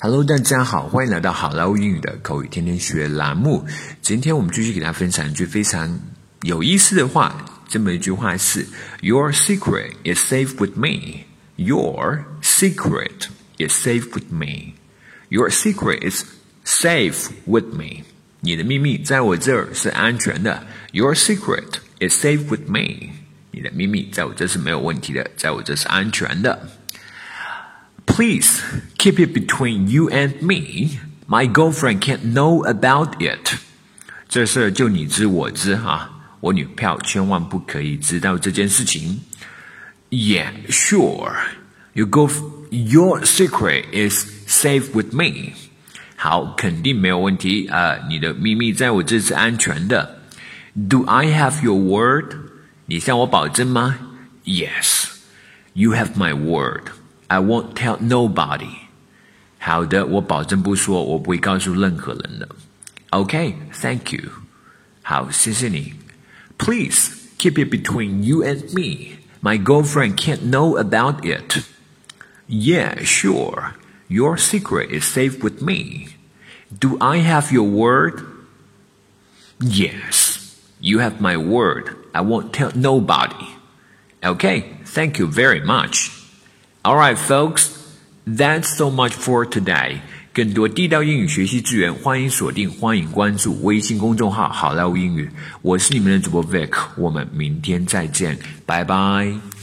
Hello，大家好，欢迎来到好莱坞英语的口语天天学栏目。今天我们继续给大家分享一句非常有意思的话。这么一句话是：Your secret is safe with me. Your secret is safe with me. Your secret is safe with me. 你的秘密在我这儿是安全的。Your secret is safe with me. 你的秘密在我这是没有问题的，在我这是安全的。Please keep it between you and me. My girlfriend can't know about it. 这事就你知我知哈，我女票千万不可以知道这件事情。Yeah, sure. You go. Your secret is safe with me. 好，肯定没有问题啊、呃！你的秘密在我这是安全的。Do I have your word? 你向我保证吗？Yes. You have my word. I won't tell nobody. 好的，我保证不说，我不会告诉任何人的。Okay, thank you. 好，谢谢你。Please keep it between you and me. My girlfriend can't know about it. Yeah, sure. Your secret is safe with me. Do I have your word? Yes. You have my word. I won't tell nobody. Okay, thank you very much. Alright, folks, That's so much for today. 更多地道英语学习资源，欢迎锁定，欢迎关注微信公众号“好莱坞英语”。我是你们的主播 Vic，我们明天再见，拜拜。